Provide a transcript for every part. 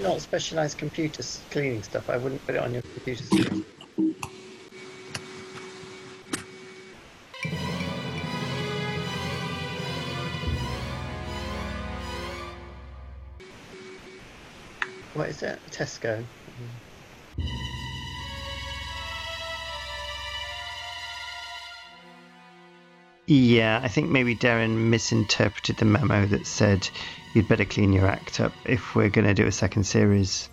Not specialised computer cleaning stuff, I wouldn't put it on your computer. What is it? Tesco. Mm. Yeah, I think maybe Darren misinterpreted the memo that said you'd better clean your act up if we're going to do a second series.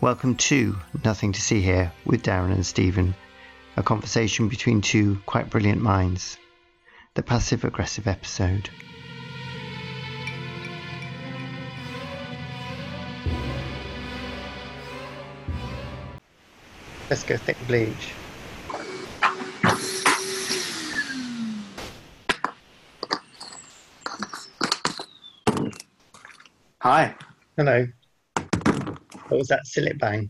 Welcome to Nothing to See Here with Darren and Stephen, a conversation between two quite brilliant minds. The passive aggressive episode. Let's go thick bleach. Hi. Hello. What was that? Cillit Bang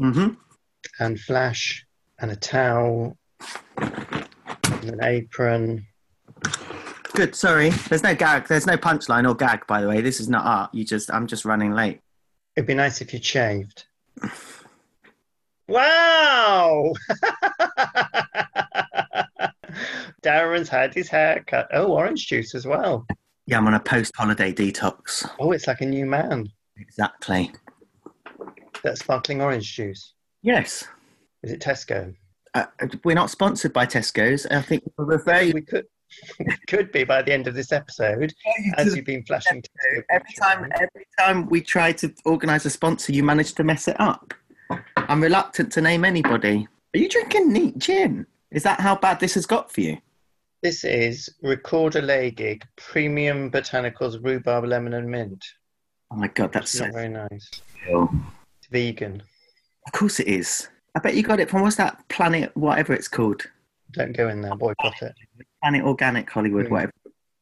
Mm-hmm. and flash and a towel and an apron. Good. Sorry. There's no gag. There's no punchline or gag, by the way. This is not art. You just. I'm just running late. It'd be nice if you'd shaved. Wow! Darren's had his hair cut. Oh, orange juice as well. Yeah, I'm on a post-holiday detox. Oh, it's like a new man. Exactly. That sparkling orange juice. Yes. Is it Tesco? Uh, we're not sponsored by Tesco's. I think we're very. We could, we could be by the end of this episode, as you've been flashing Tesco. Every time, every time we try to organise a sponsor, you manage to mess it up. I'm reluctant to name anybody. Are you drinking neat gin? Is that how bad this has got for you? This is Rekorderlig Premium Botanicals Rhubarb Lemon and Mint. Oh my god, that's so very nice. cool. It's vegan. Of course it is. I bet you got it from what's that planet, whatever it's called, Don't go in there, boy. boycott it. Planet Organic Hollywood, Mm. whatever.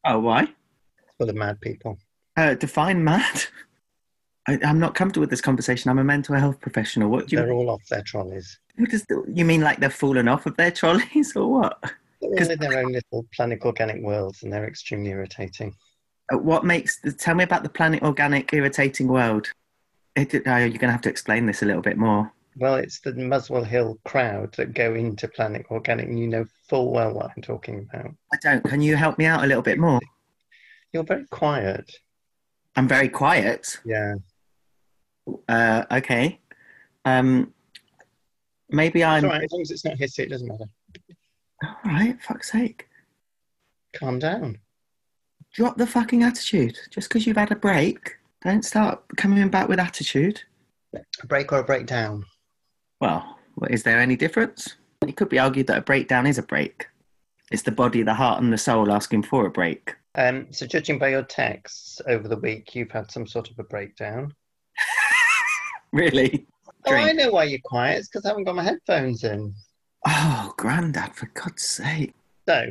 Oh, why? It's full of mad people. Uh, define mad. I, I'm not comfortable with this conversation. I'm a mental health professional. What do you? They're all off their trolleys. Who does the, you mean? Like they're falling off of their trolleys or what? They're all in their own little planet organic worlds and they're extremely irritating. Uh, What makes? Tell me about the Planet Organic irritating world. It, oh, you're going to have to explain this a little bit more. Well, it's the Muswell Hill crowd that go into Planet Organic, and you know full well what I'm talking about. I don't. Can you help me out a little bit more? You're very quiet. I'm very quiet. Yeah. Uh, okay. Um, maybe I'm. all right, as long as it's not hissy, it doesn't matter. All right. Fuck's sake. Calm down. Drop the fucking attitude. Just because you've had a break, don't start coming back with attitude. A break or a breakdown? Well, is there any difference? It could be argued that a breakdown is a break. It's the body, the heart, and the soul asking for a break. Um, so, judging by your texts over the week, you've had some sort of a breakdown. Really? Oh, I know why you're quiet. It's because I haven't got my headphones in. Oh, Grandad, for God's sake. So,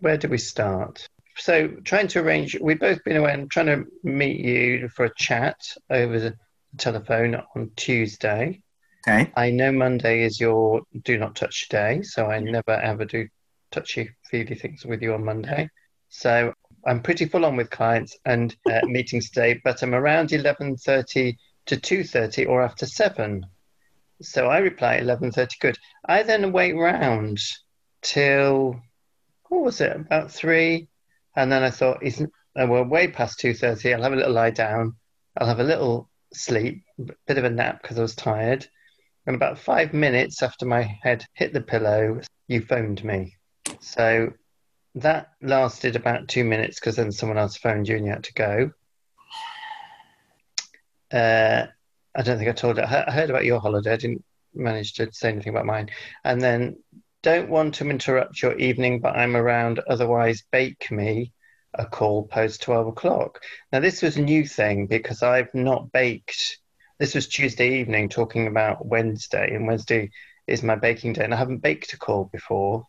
where do we start? So, trying to arrange, we've both been away and trying to meet you for a chat over the telephone on Tuesday. Okay. I know Monday is your do not touch day, so I never ever do touchy feely things with you on Monday. So I'm pretty full on with clients and uh, meetings today, but I'm around 11:30 to 2:30 or after seven. So I reply 11:30. Good. I then wait round till what was it about three, and then I thought, isn't uh, we're way past 2:30. I'll have a little lie down. I'll have a little sleep, a bit of a nap because I was tired. And about five minutes after my head hit the pillow, you phoned me. So that lasted about two minutes because then someone else phoned you and you had to go. Uh, I don't think I told it. I heard about your holiday. I didn't manage to say anything about mine. And then don't want to interrupt your evening, but I'm around. Otherwise, bake me a call post 12 o'clock. Now, this was a new thing because I've not baked. This was Tuesday evening talking about Wednesday, and Wednesday is my baking day, and I haven't baked a call before.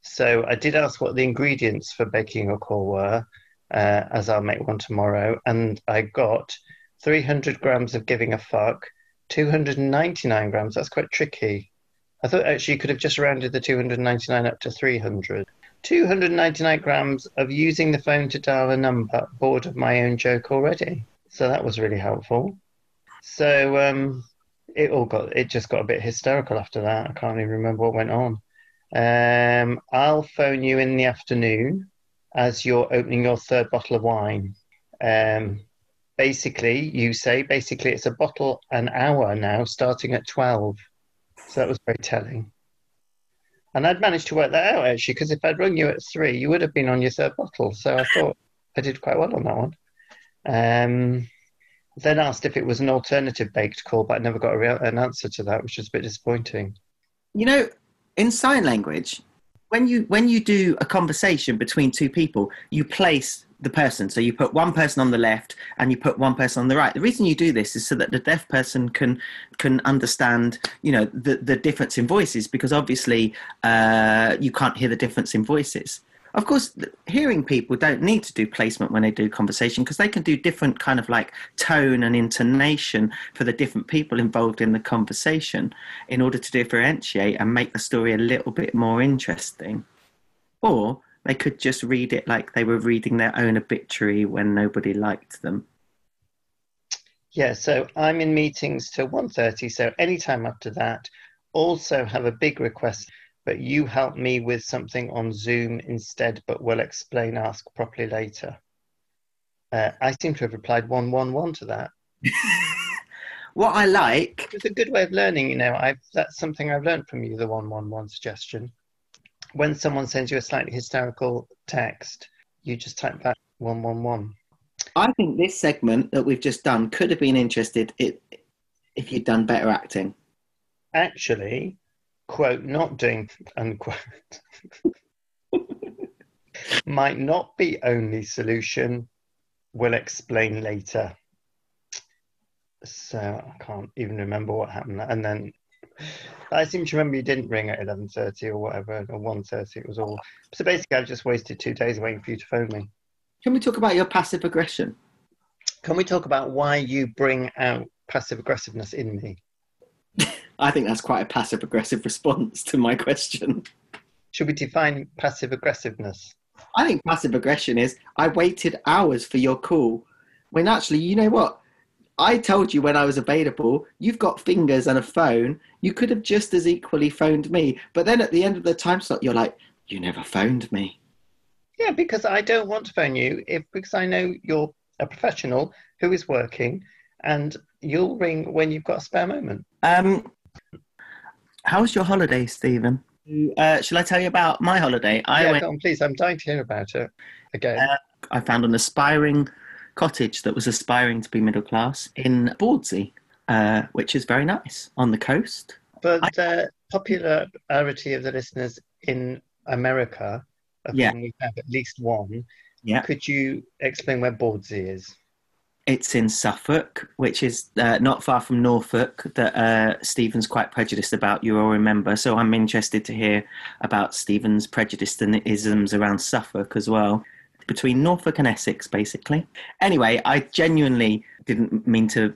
So I did ask what the ingredients for baking a call were, uh, as I'll make one tomorrow, and I got 300 grams of giving a fuck, 299 grams. That's quite tricky. I thought actually you could have just rounded the 299 up to 300. 299 grams of using the phone to dial a number. Bored of my own joke already. So that was really helpful. So um, it all got it just got a bit hysterical after that. I can't even remember what went on. Um, I'll phone you in the afternoon as you're opening your third bottle of wine. Um, basically, you say basically it's a bottle an hour now, starting at twelve. So that was very telling. And I'd managed to work that out actually, because if I'd rung you at three, you would have been on your third bottle. So I thought I did quite well on that one. Um, then asked if it was an alternative baked call, but I never got a real, an answer to that, which was a bit disappointing. You know, in sign language, when you when you do a conversation between two people, you place the person. So you put one person on the left and you put one person on the right. The reason you do this is so that the deaf person can can understand, you know, the the difference in voices because obviously uh, you can't hear the difference in voices. Of course, hearing people don't need to do placement when they do conversation because they can do different kind of like tone and intonation for the different people involved in the conversation in order to differentiate and make the story a little bit more interesting. Or they could just read it like they were reading their own obituary when nobody liked them. Yeah, so I'm in meetings till 1.30, so anytime after that. Also have a big request, but you help me with something on Zoom instead, but we'll explain, ask properly later. Uh, I seem to have replied 111 to that. what I like... It's a good way of learning, you know. I've, that's something I've learned from you, the 111 suggestion when someone sends you a slightly hysterical text, you just type back 111. I think this segment that we've just done could have been interested if you'd done better acting. Actually, quote, not doing, unquote, might not be only solution, We'll explain later. So I can't even remember what happened. And then I seem to remember you didn't ring at eleven thirty or whatever, or one thirty. It was all. So basically, I've just wasted two days waiting for you to phone me. Can we talk about your passive aggression? Can we talk about why you bring out passive aggressiveness in me? I think that's quite a passive aggressive response to my question. Should we define passive aggressiveness? I think passive aggression is I waited hours for your call when actually, you know what? I told you when I was available, you've got fingers and a phone. You could have just as equally phoned me. But then at the end of the time slot, you're like, you never phoned me. Yeah, because I don't want to phone you if because I know you're a professional who is working and you'll ring when you've got a spare moment. Um, how was your holiday, Stephen? Uh, shall I tell you about my holiday? I yeah, went, on, please. I'm dying to hear about it. Again, uh, I found an aspiring cottage that was aspiring to be middle class in Bawdsey, uh, which is very nice on the coast. For the popularity of the listeners in America, yeah. we have at least one, yeah. could you explain where Bawdsey is? It's in Suffolk, which is uh, not far from Norfolk, that uh, Stephen's quite prejudiced about, you all remember. So I'm interested to hear about Stephen's prejudice and isms around Suffolk as well between Norfolk and Essex, basically. Anyway, I genuinely didn't mean to.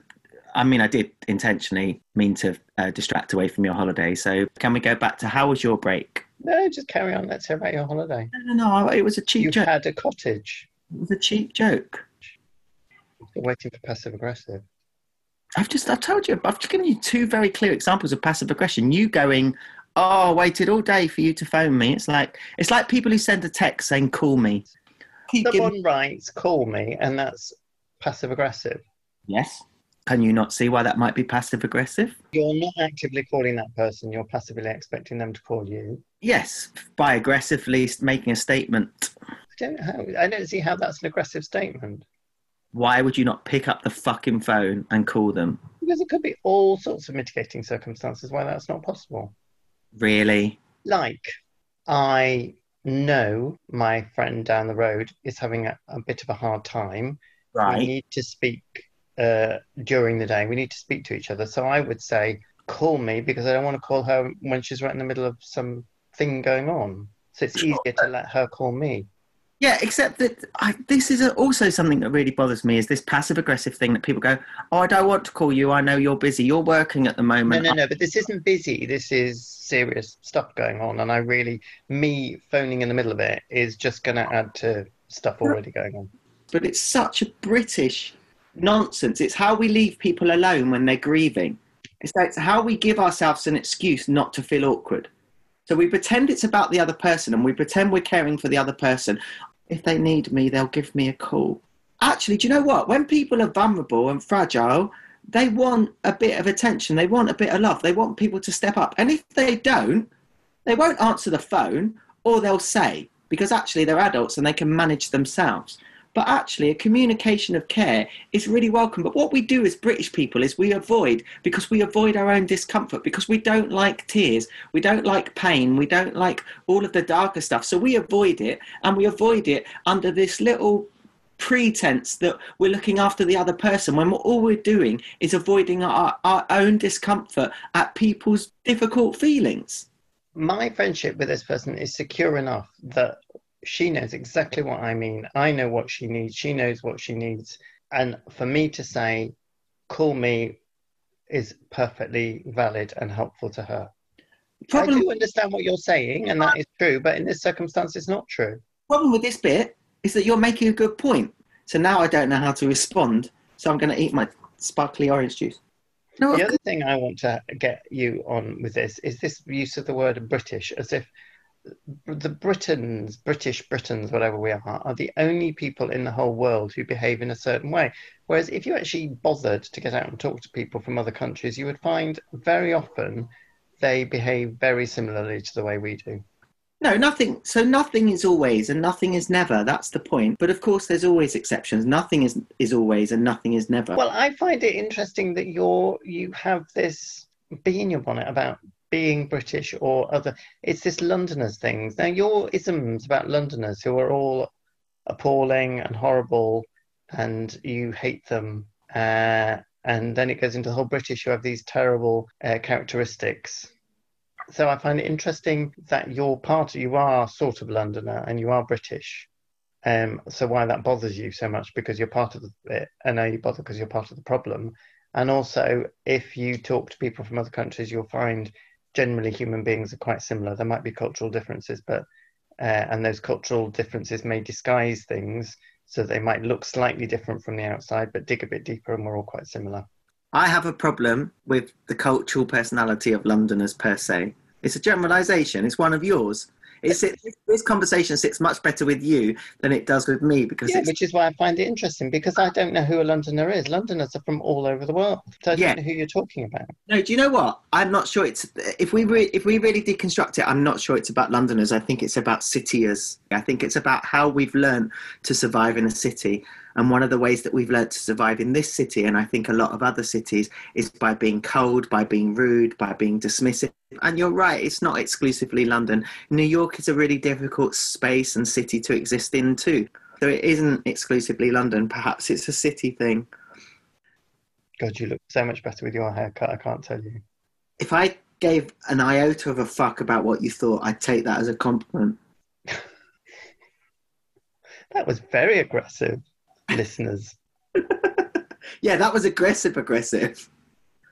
I mean, I did intentionally mean to uh, distract away from your holiday. So, can we go back to how was your break? No, just carry on. Let's hear about your holiday. No, no, no. It was a cheap you joke. You had a cottage. It was a cheap joke. You're waiting for passive aggressive. I've just, I've told you, I've just given you two very clear examples of passive aggression. You going, oh, I waited all day for you to phone me. It's like, it's like people who send a text saying, call me someone giving... writes, call me, and that's passive aggressive. Yes. Can you not see why that might be passive aggressive? You're not actively calling that person, you're passively expecting them to call you. Yes, by aggressively making a statement. I don't, how, I don't see how that's an aggressive statement. Why would you not pick up the fucking phone and call them? Because it could be all sorts of mitigating circumstances why that's not possible. Really? Like, I no, my friend down the road is having a, a bit of a hard time. Right. We need to speak uh, during the day. We need to speak to each other. So I would say, call me because I don't want to call her when she's right in the middle of some thing going on. So it's easier to let her call me. Yeah, except that I, this is also something that really bothers me is this passive aggressive thing that people go, "Oh, I don't want to call you. I know you're busy. You're working at the moment." No, no, no. But this isn't busy. This is serious stuff going on, and I really, me phoning in the middle of it is just going to add to stuff already going on. But it's such a British nonsense. It's how we leave people alone when they're grieving. It's, like, it's how we give ourselves an excuse not to feel awkward. So we pretend it's about the other person and we pretend we're caring for the other person. If they need me, they'll give me a call. Actually, do you know what? When people are vulnerable and fragile, they want a bit of attention. They want a bit of love. They want people to step up. And if they don't, they won't answer the phone or they'll say, because actually they're adults and they can manage themselves. But actually, a communication of care is really welcome. But what we do as British people is we avoid, because we avoid our own discomfort, because we don't like tears, we don't like pain, we don't like all of the darker stuff. So we avoid it, and we avoid it under this little pretense that we're looking after the other person when all we're doing is avoiding our, our own discomfort at people's difficult feelings. My friendship with this person is secure enough that she knows exactly what I mean. I know what she needs. She knows what she needs. And for me to say, call me, is perfectly valid and helpful to her. Problem, I do understand what you're saying, and that is true, but in this circumstance, it's not true. Problem with this bit is that you're making a good point. So now I don't know how to respond, so I'm going to eat my sparkly orange juice. No, the other thing I want to get you on with this is this use of the word British as if the Britons, British Britons, whatever we are, are the only people in the whole world who behave in a certain way. Whereas if you actually bothered to get out and talk to people from other countries, you would find very often they behave very similarly to the way we do. No, nothing. So nothing is always and nothing is never. That's the point. But of course, there's always exceptions. Nothing is is always and nothing is never. Well, I find it interesting that you're you have this bee in your bonnet about being British or other. It's this Londoners thing. Now, your isms about Londoners who are all appalling and horrible, and you hate them. Uh, and then it goes into the whole British who have these terrible uh, characteristics. So I find it interesting that you're part, of you are sort of Londoner and you are British. Um, so why that bothers you so much because you're part of it, and now you bother because you're part of the problem. And also, if you talk to people from other countries, you'll find generally human beings are quite similar. There might be cultural differences, but uh, and those cultural differences may disguise things so they might look slightly different from the outside, but dig a bit deeper, and we're all quite similar. I have a problem with the cultural personality of Londoners per se. It's a generalisation. It's one of yours. It, this conversation sits much better with you than it does with me because yeah, which is why I find it interesting because I don't know who a Londoner is. Londoners are from all over the world, so I don't yeah. know who you're talking about. No, do you know what? I'm not sure it's if we re- if we really deconstruct it, I'm not sure it's about Londoners. I think it's about cityers. I think it's about how we've learned to survive in a city. And one of the ways that we've learned to survive in this city, and I think a lot of other cities, is by being cold, by being rude, by being dismissive. And you're right, it's not exclusively London. New York is a really difficult space and city to exist in too. So it isn't exclusively London. Perhaps it's a city thing. God, you look so much better with your haircut. I can't tell you. If I gave an iota of a fuck about what you thought, I'd take that as a compliment. that was very aggressive listeners. yeah, that was aggressive, aggressive.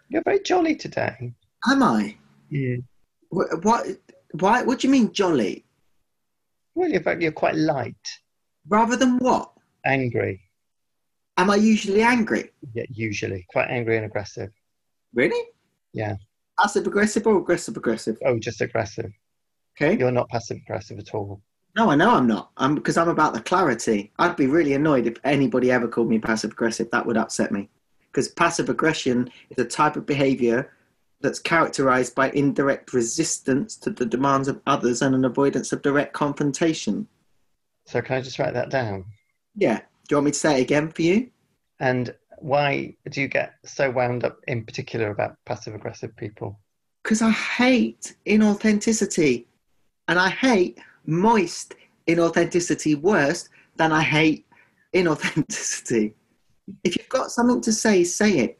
You're very jolly today. Am I? Yeah. What? What? Why? What do you mean jolly? Well, you're, you're quite light. Rather than what? Angry. Am I usually angry? Yeah, usually. Quite angry and aggressive. Really? Yeah. Passive aggressive or aggressive aggressive? Oh, just aggressive. Okay. You're not passive aggressive at all. No, I know I'm not. I'm because I'm about the clarity. I'd be really annoyed if anybody ever called me passive aggressive. That would upset me. Because passive aggression is a type of behavior that's characterized by indirect resistance to the demands of others and an avoidance of direct confrontation. So can I just write that down? Yeah. Do you want me to say it again for you? And why do you get so wound up in particular about passive aggressive people? Because I hate inauthenticity. And I hate moist inauthenticity worse than I hate inauthenticity. If you've got something to say, say it.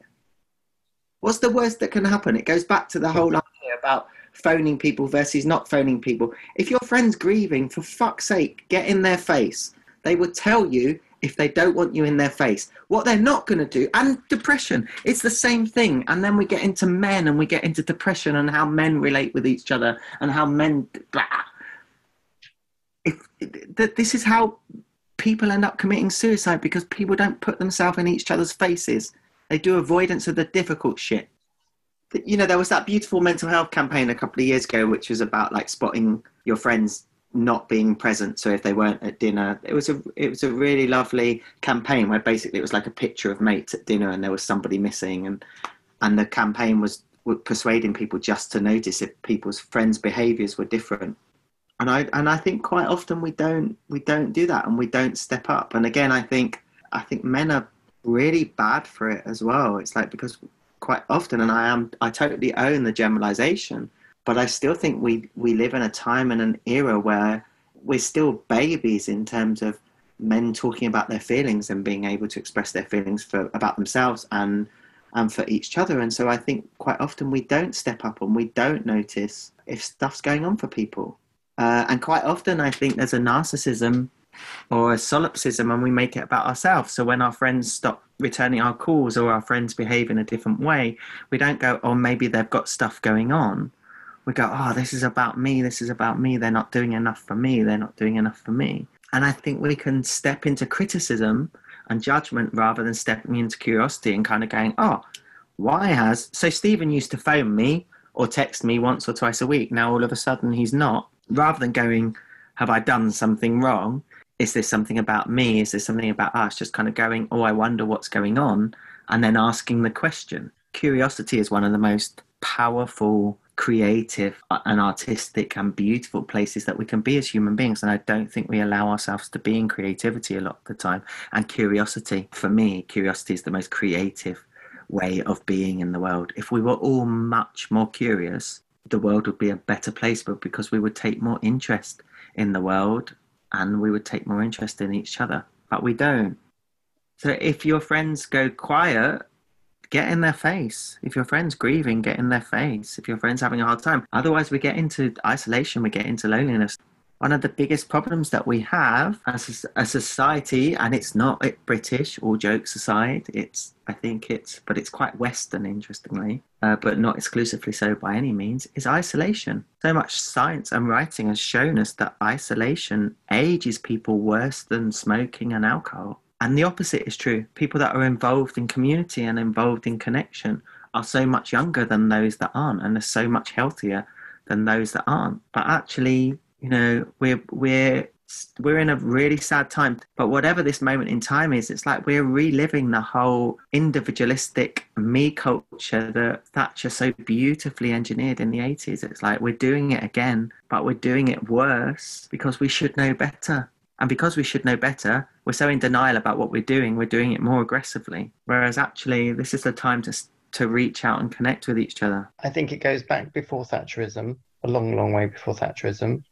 What's the worst that can happen? It goes back to the whole idea about phoning people versus not phoning people. If your friend's grieving, for fuck's sake, get in their face. They would tell you if they don't want you in their face. What they're not going to do, and depression, it's the same thing. And then we get into men and we get into depression and how men relate with each other and how men. Blah that this is how people end up committing suicide because people don't put themselves in each other's faces. They do avoidance of the difficult shit. You know, there was that beautiful mental health campaign a couple of years ago, which was about like spotting your friends not being present. So if they weren't at dinner, it was a it was a really lovely campaign where basically it was like a picture of mates at dinner and there was somebody missing, and and the campaign was persuading people just to notice if people's friends' behaviours were different. And I and I think quite often we don't we don't do that and we don't step up. And again, I think I think men are really bad for it as well. It's like because quite often, and I am I totally own the generalization, but I still think we we live in a time and an era where we're still babies in terms of men talking about their feelings and being able to express their feelings for about themselves and and for each other. And so I think quite often we don't step up and we don't notice if stuff's going on for people. Uh, and quite often I think there's a narcissism or a solipsism and we make it about ourselves. So when our friends stop returning our calls or our friends behave in a different way, we don't go, oh, maybe they've got stuff going on. We go, oh, this is about me. This is about me. They're not doing enough for me. They're not doing enough for me. And I think we can step into criticism and judgment rather than stepping into curiosity and kind of going, oh, why has so Stephen used to phone me or text me once or twice a week. Now all of a sudden he's not. Rather than going, have I done something wrong? Is this something about me? Is this something about us? Just kind of going, oh, I wonder what's going on, and then asking the question. Curiosity is one of the most powerful creative and artistic and beautiful places that we can be as human beings. And I don't think we allow ourselves to be in creativity a lot of the time. And curiosity, for me, curiosity is the most creative way of being in the world. If we were all much more curious, the world would be a better place, but because we would take more interest in the world and we would take more interest in each other, but we don't. So if your friends go quiet get in their face. If your friend's grieving, get in their face. If your friend's having a hard time. Otherwise, we get into isolation, we get into loneliness. One of the biggest problems that we have as a society, and it's not British, all jokes aside, it's, I think it's, but it's quite Western, interestingly, uh, but not exclusively so by any means, is isolation. So much science and writing has shown us that isolation ages people worse than smoking and alcohol. And the opposite is true. People that are involved in community and involved in connection are so much younger than those that aren't, and are so much healthier than those that aren't. But actually, you know, we're we're we're in a really sad time. But whatever this moment in time is, it's like we're reliving the whole individualistic me culture that Thatcher so beautifully engineered in the 80s. It's like we're doing it again, but we're doing it worse because we should know better. And because we should know better, we're so in denial about what we're doing, we're doing it more aggressively. Whereas actually, this is the time to, to reach out and connect with each other. I think it goes back before Thatcherism, a long, long way before Thatcherism.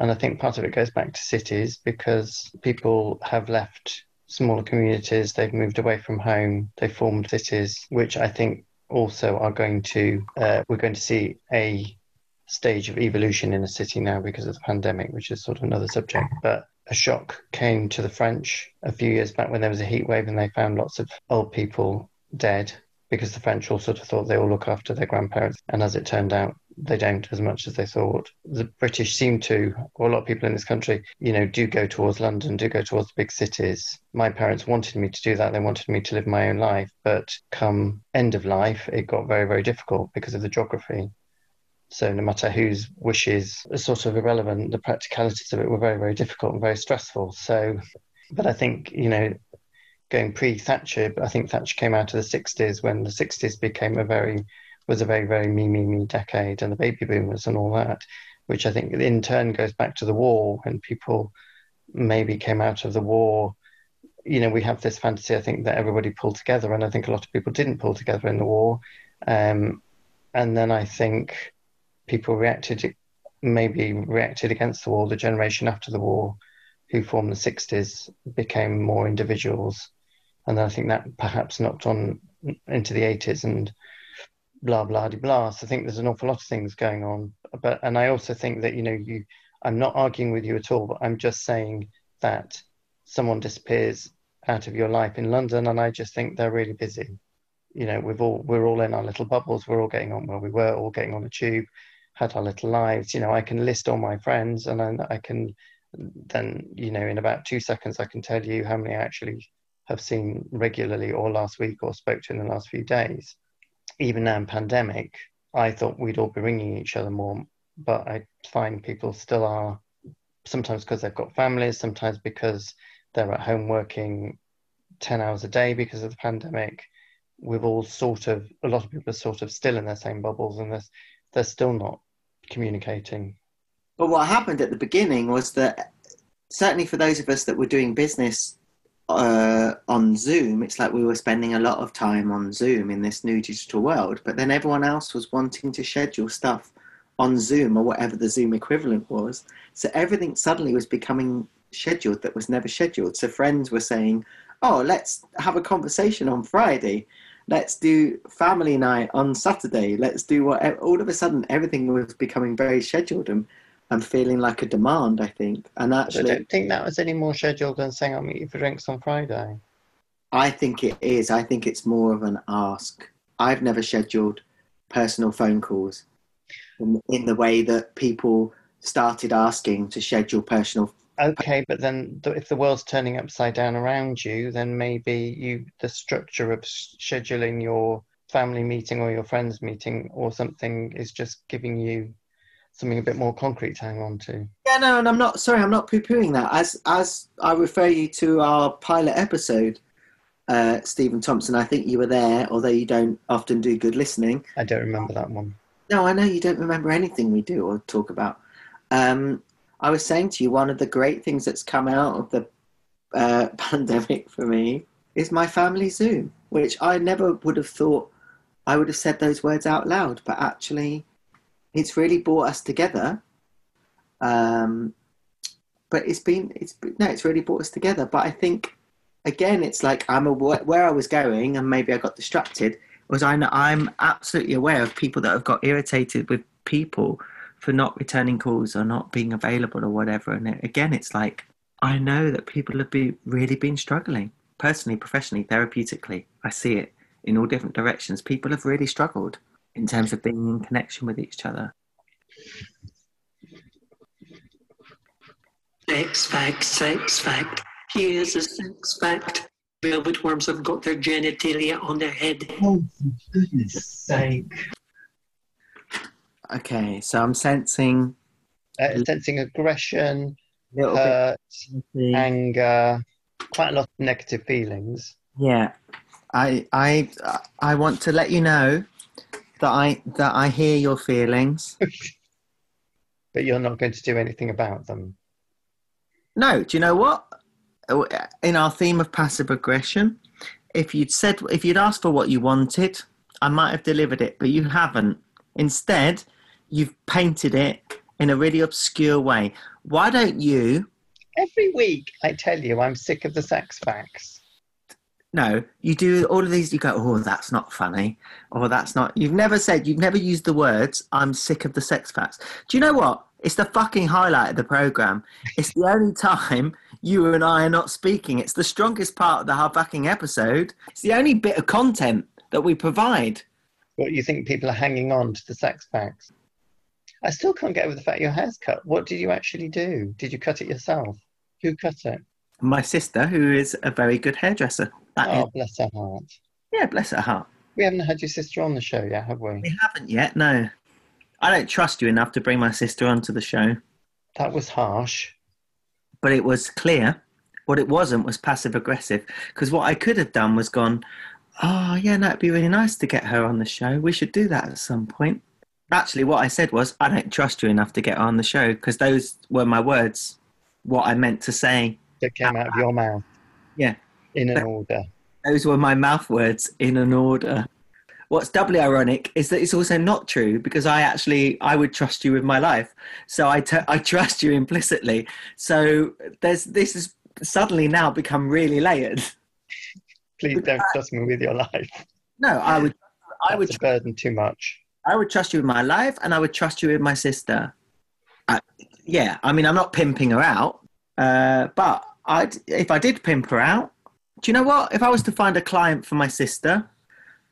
And I think part of it goes back to cities because people have left smaller communities, they've moved away from home, they've formed cities, which I think also are going to, uh, we're going to see a stage of evolution in a city now because of the pandemic, which is sort of another subject. But a shock came to the French a few years back when there was a heat wave and they found lots of old people dead because the French all sort of thought they all look after their grandparents. And as it turned out, they don't as much as they thought. The British seem to, or a lot of people in this country, you know, do go towards London, do go towards the big cities. My parents wanted me to do that. They wanted me to live my own life. But come end of life, it got very, very difficult because of the geography. So no matter whose wishes are sort of irrelevant, the practicalities of it were very, very difficult and very stressful. So, but I think, you know, going pre-Thatcher, I think Thatcher came out of the 60s when the 60s became a very, was a very, very me, me, me decade and the baby boomers and all that, which I think in turn goes back to the war when people maybe came out of the war you know, we have this fantasy, I think, that everybody pulled together, and I think a lot of people didn't pull together in the war. Um, and then I think people reacted, maybe reacted against the war. The generation after the war, who formed the 60s, became more individuals. And I think that perhaps knocked on into the 80s and blah, blah, blah, blah. So I think there's an awful lot of things going on. But, and I also think that, you know, you, I'm not arguing with you at all, but I'm just saying that someone disappears out of your life in London, and I just think they're really busy. You know, we've all we're all in our little bubbles. We're all getting on where we were, all getting on a tube had our little lives. You know, I can list all my friends and I, I can then you know in about two seconds I can tell you how many I actually have seen regularly or last week or spoke to in the last few days. Even now in pandemic, I thought we'd all be ringing each other more, but I find people still are. Sometimes because they've got families, sometimes because they're at home working ten hours a day because of the pandemic. We've all sort of a lot of people are sort of still in their same bubbles, and they're they're still not communicating. But what happened at the beginning was that certainly for those of us that were doing business uh, on Zoom, it's like we were spending a lot of time on Zoom in this new digital world. But then everyone else was wanting to schedule stuff on Zoom or whatever the Zoom equivalent was. So everything suddenly was becoming scheduled that was never scheduled. So friends were saying, "Oh, let's have a conversation on Friday." Let's do family night on Saturday. Let's do what. All of a sudden, everything was becoming very scheduled, and and feeling like a demand, I think. And actually, I don't think that was any more scheduled than saying I'll meet you for drinks on Friday. I think it is. I think it's more of an ask. I've never scheduled personal phone calls in, in the way that people started asking to schedule personal. Okay, but then if the world's turning upside down around you, then maybe you the structure of scheduling your family meeting or your friends meeting or something is just giving you something a bit more concrete to hang on to. Yeah, no, and I'm not sorry, I'm not poo-pooing that. As as I refer you to our pilot episode, uh, Stephen Thompson. I think you were there, although you don't often do good listening. I don't remember that one. No, I know you don't remember anything we do or talk about. Um, I was saying to you, one of the great things that's come out of the uh, pandemic for me is my family Zoom, which I never would have thought I would have said those words out loud, but actually it's really brought us together. Um, but it's been it's no, it's really brought us together. But I think again, it's like I'm aware where I was going, and maybe I got distracted. Was I? I'm absolutely aware of people that have got irritated with people for not returning calls or not being available or whatever. And it, again, it's like I know that people have been really been struggling personally, professionally, therapeutically. I see it in all different directions. People have really struggled in terms of being in connection with each other. Sex fact, sex fact. Here's a sex fact. Velvet worms have got their genitalia on their head. Oh, for goodness sake. Okay, so I'm sensing. Uh, sensing aggression, hurt, anger, quite a lot of negative feelings. Yeah, I I I want to let you know that I that I hear your feelings. but you're not going to do anything about them. No, do you know what? In our theme of passive aggression, if you'd said if you'd asked for what you wanted, I might have delivered it, but you haven't. Instead, you've painted it in a really obscure way. Why don't you? Every week, I tell you, I'm sick of the sex facts. No, you do all of these. You go, oh, that's not funny, or that's not. You've never said. You've never used the words. I'm sick of the sex facts. Do you know what? It's the fucking highlight of the program. It's the only time you and I are not speaking. It's the strongest part of the whole fucking episode. It's the only bit of content that we provide. What you think people are hanging on to the sex facts? I still can't get over the fact your hair's cut. What did you actually do? Did you cut it yourself? Who cut it? My sister, who is a very good hairdresser. That oh, is, bless her heart. Yeah, bless her heart. We haven't had your sister on the show yet, have we? We haven't yet, no. I don't trust you enough to bring my sister onto the show. That was harsh. But it was clear. What it wasn't was passive aggressive. Because what I could have done was gone, oh, yeah, no, it'd be really nice to get her on the show. We should do that at some point. Actually, what I said was, I don't trust you enough to get her on the show because those were my words, what I meant to say. That came out of your mouth. Yeah. In an order. Those were my mouth words in an order. What's doubly ironic is that it's also not true because I actually I would trust you with my life, so I, t- I trust you implicitly. So there's this has suddenly now become really layered. Please don't trust me with your life. No, I would. I would burden too much. I would trust you with my life, and I would trust you with my sister. I, yeah, I mean, I'm not pimping her out, uh, but I'd, if I did pimp her out, do you know what? If I was to find a client for my sister,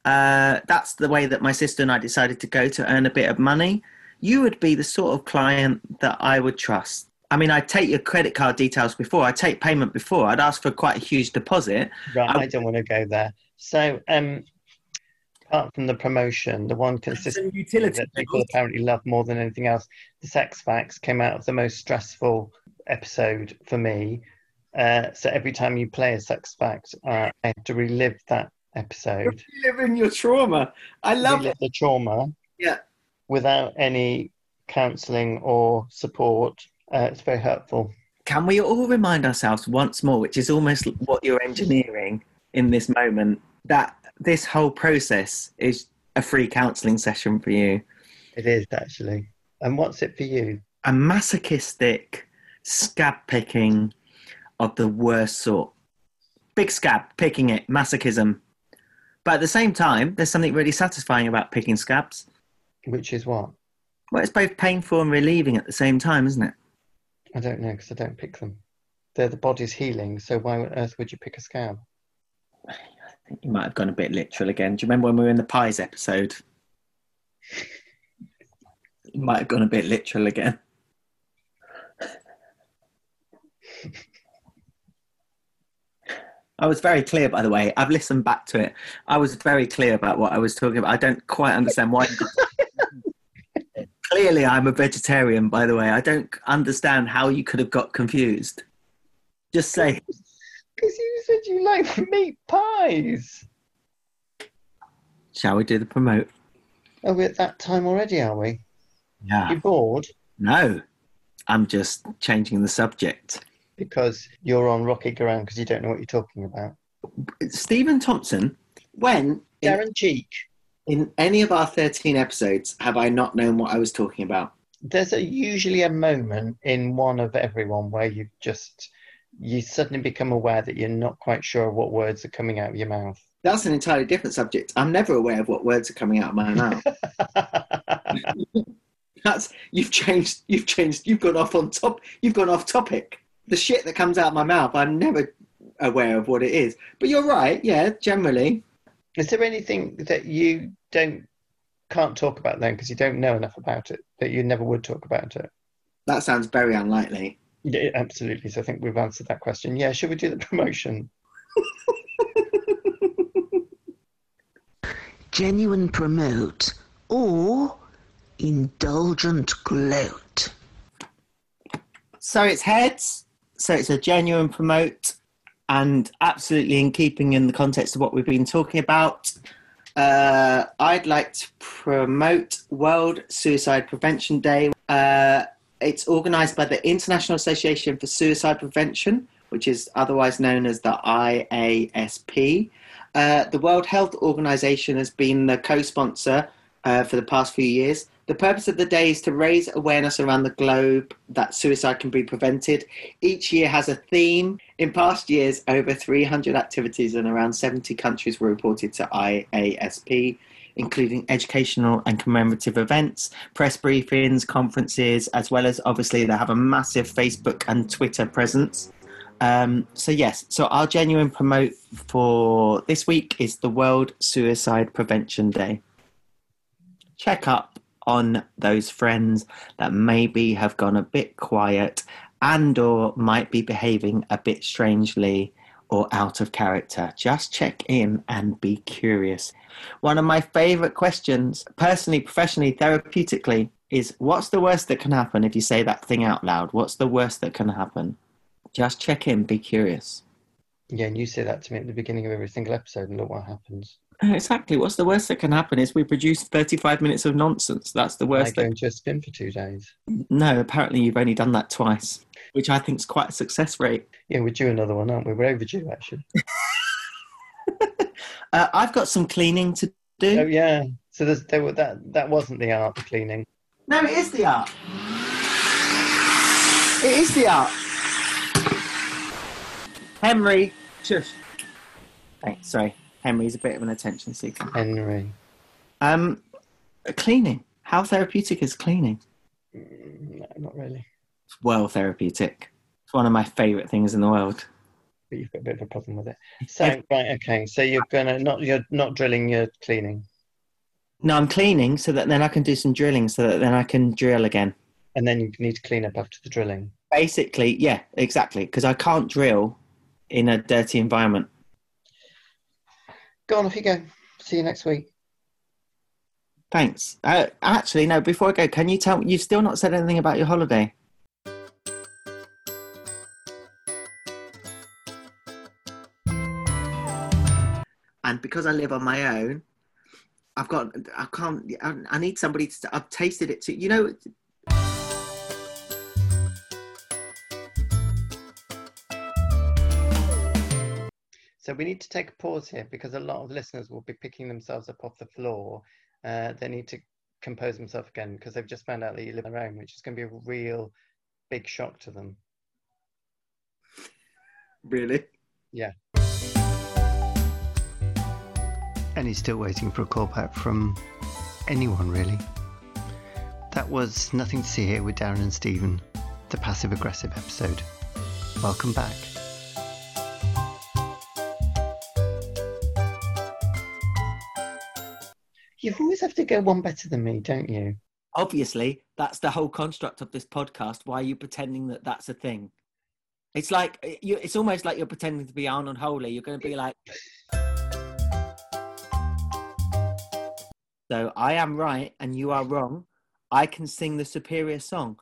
uh, that's the way that my sister and I decided to go to earn a bit of money. You would be the sort of client that I would trust. I mean, I'd take your credit card details before. I'd take payment before. I'd ask for quite a huge deposit. Right, I- I don't want to go there. So, um, apart from the promotion, the one consistent utility that people apparently love more than anything else, the sex facts came out of the most stressful episode for me. Uh, so every time you play a sex fact, uh, I have to relive that episode, live in your trauma. I love relive the trauma. Yeah. Without any counselling or support, uh, it's very hurtful. Can we all remind ourselves once more, which is almost what you're engineering in this moment, that this whole process is a free counselling session for you? It is actually. And what's it for you? A masochistic scab picking of the worst sort. Big scab, picking it, masochism. But at the same time, there's something really satisfying about picking scabs. Which is what? Well, it's both painful and relieving at the same time, isn't it? I don't know because I don't pick them. They're the body's healing, so why on earth would you pick a scab? I think you might have gone a bit literal again. Do you remember when we were in the pies episode? You might have gone a bit literal again. I was very clear, by the way. I've listened back to it. I was very clear about what I was talking about. I don't quite understand why. Clearly, I'm a vegetarian, by the way. I don't understand how you could have got confused. Just say, Because you said you like meat pies. shall we do the promote? Are we at that time already? Are we? Yeah. You bored No, I'm just changing the subject. Because you're on rocky ground because you don't know what you're talking about. Stephen Thompson, when in, Darren Cheek. in any of our 13 episodes have I not known what I was talking about? There's a, usually a moment in one of everyone where you just you suddenly become aware that you're not quite sure what words are coming out of your mouth. That's an entirely different subject. I'm never aware of what words are coming out of my mouth. That's you've changed. You've changed. You've gone off on top. You've gone off topic. The shit that comes out of my mouth, I'm never aware of what it is. But you're right. Yeah, generally. Is there anything that you don't can't talk about then because you don't know enough about it that you never would talk about it? That sounds very unlikely. Yeah, absolutely. So I think we've answered that question. Yeah, should we do the promotion? genuine promote, or indulgent gloat. So it's heads. So it's a genuine promote, and absolutely in keeping in the context of what we've been talking about. Uh, I'd like to promote World Suicide Prevention Day. Uh, it's organised by the International Association for Suicide Prevention, which is otherwise known as the IASP. Uh, the World Health Organization has been the co sponsor uh, for the past few years. The purpose of the day is to raise awareness around the globe that suicide can be prevented. Each year has a theme. In past years, over 300 activities in around 70 countries were reported to IASP, including educational and commemorative events, press briefings, conferences, as well as obviously they have a massive Facebook and Twitter presence. Um, so yes, so our genuine promote for this week is the World Suicide Prevention Day. Check up on those friends that maybe have gone a bit quiet and or might be behaving a bit strangely or out of character. Just check in and be curious. One of my favorite questions, personally, professionally, therapeutically, is what's the worst that can happen if you say that thing out loud? What's the worst that can happen? Just check in, be curious. Yeah, and you say that to me at the beginning of every single episode, and look what happens. Uh, Exactly. What's the worst that can happen is we produce 35 minutes of nonsense. That's the worst. I go That... a spin for two days. No, apparently you've only done that twice, which I think is quite a success rate. Yeah, we're due another one, aren't we? We're overdue, actually. Uh, I've got some cleaning to do. Oh yeah. So there's, there were, that that wasn't the art of cleaning. No, it is the art. It is the art. Henry, shush. Thanks. Sorry, Henry's a bit of an attention seeker. Henry. Um, cleaning. How therapeutic is cleaning? Mm, No, not really. It's well therapeutic. It's one of my favourite things in the world. But you've got a bit of a problem with it. So right, okay. So you're gonna not you're not drilling, you're cleaning, No, I'm cleaning so that then I can do some drilling so that then I can drill again. and then you need to clean up after the drilling. Basically, yeah, exactly. Because I can't drill in a dirty environment. Go on, off you go. See you next week. Thanks. Uh, actually, no. Before I go, can you tell? You've still not said anything about your holiday. And because I live on my own, I've got. I can't. I, I need somebody to. I've tasted it too. You know. So we need to take a pause here because a lot of listeners will be picking themselves up off the floor. Uh, they need to compose themselves again because they've just found out that you live on their own, which is going to be a real big shock to them. Really? Yeah. And he's still waiting for a call back from anyone, really. That was Nothing to See Here with Darren and Stephen, the passive aggressive episode. Welcome back. You always have to go one better than me, don't you? Obviously, that's the whole construct of this podcast. Why are you pretending that that's a thing? It's like eh, you. It's almost like you're pretending to be Arnold Holy. You're going to be like. So I am right and you are wrong. I can sing the superior song.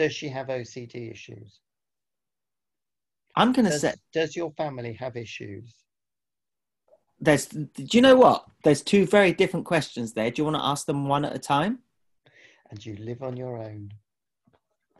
Does she have OCD issues? I'm going to say does your family have issues? there's. Do you know what? There's two very different questions there. Do you want to ask them one at a time? And you live on your own?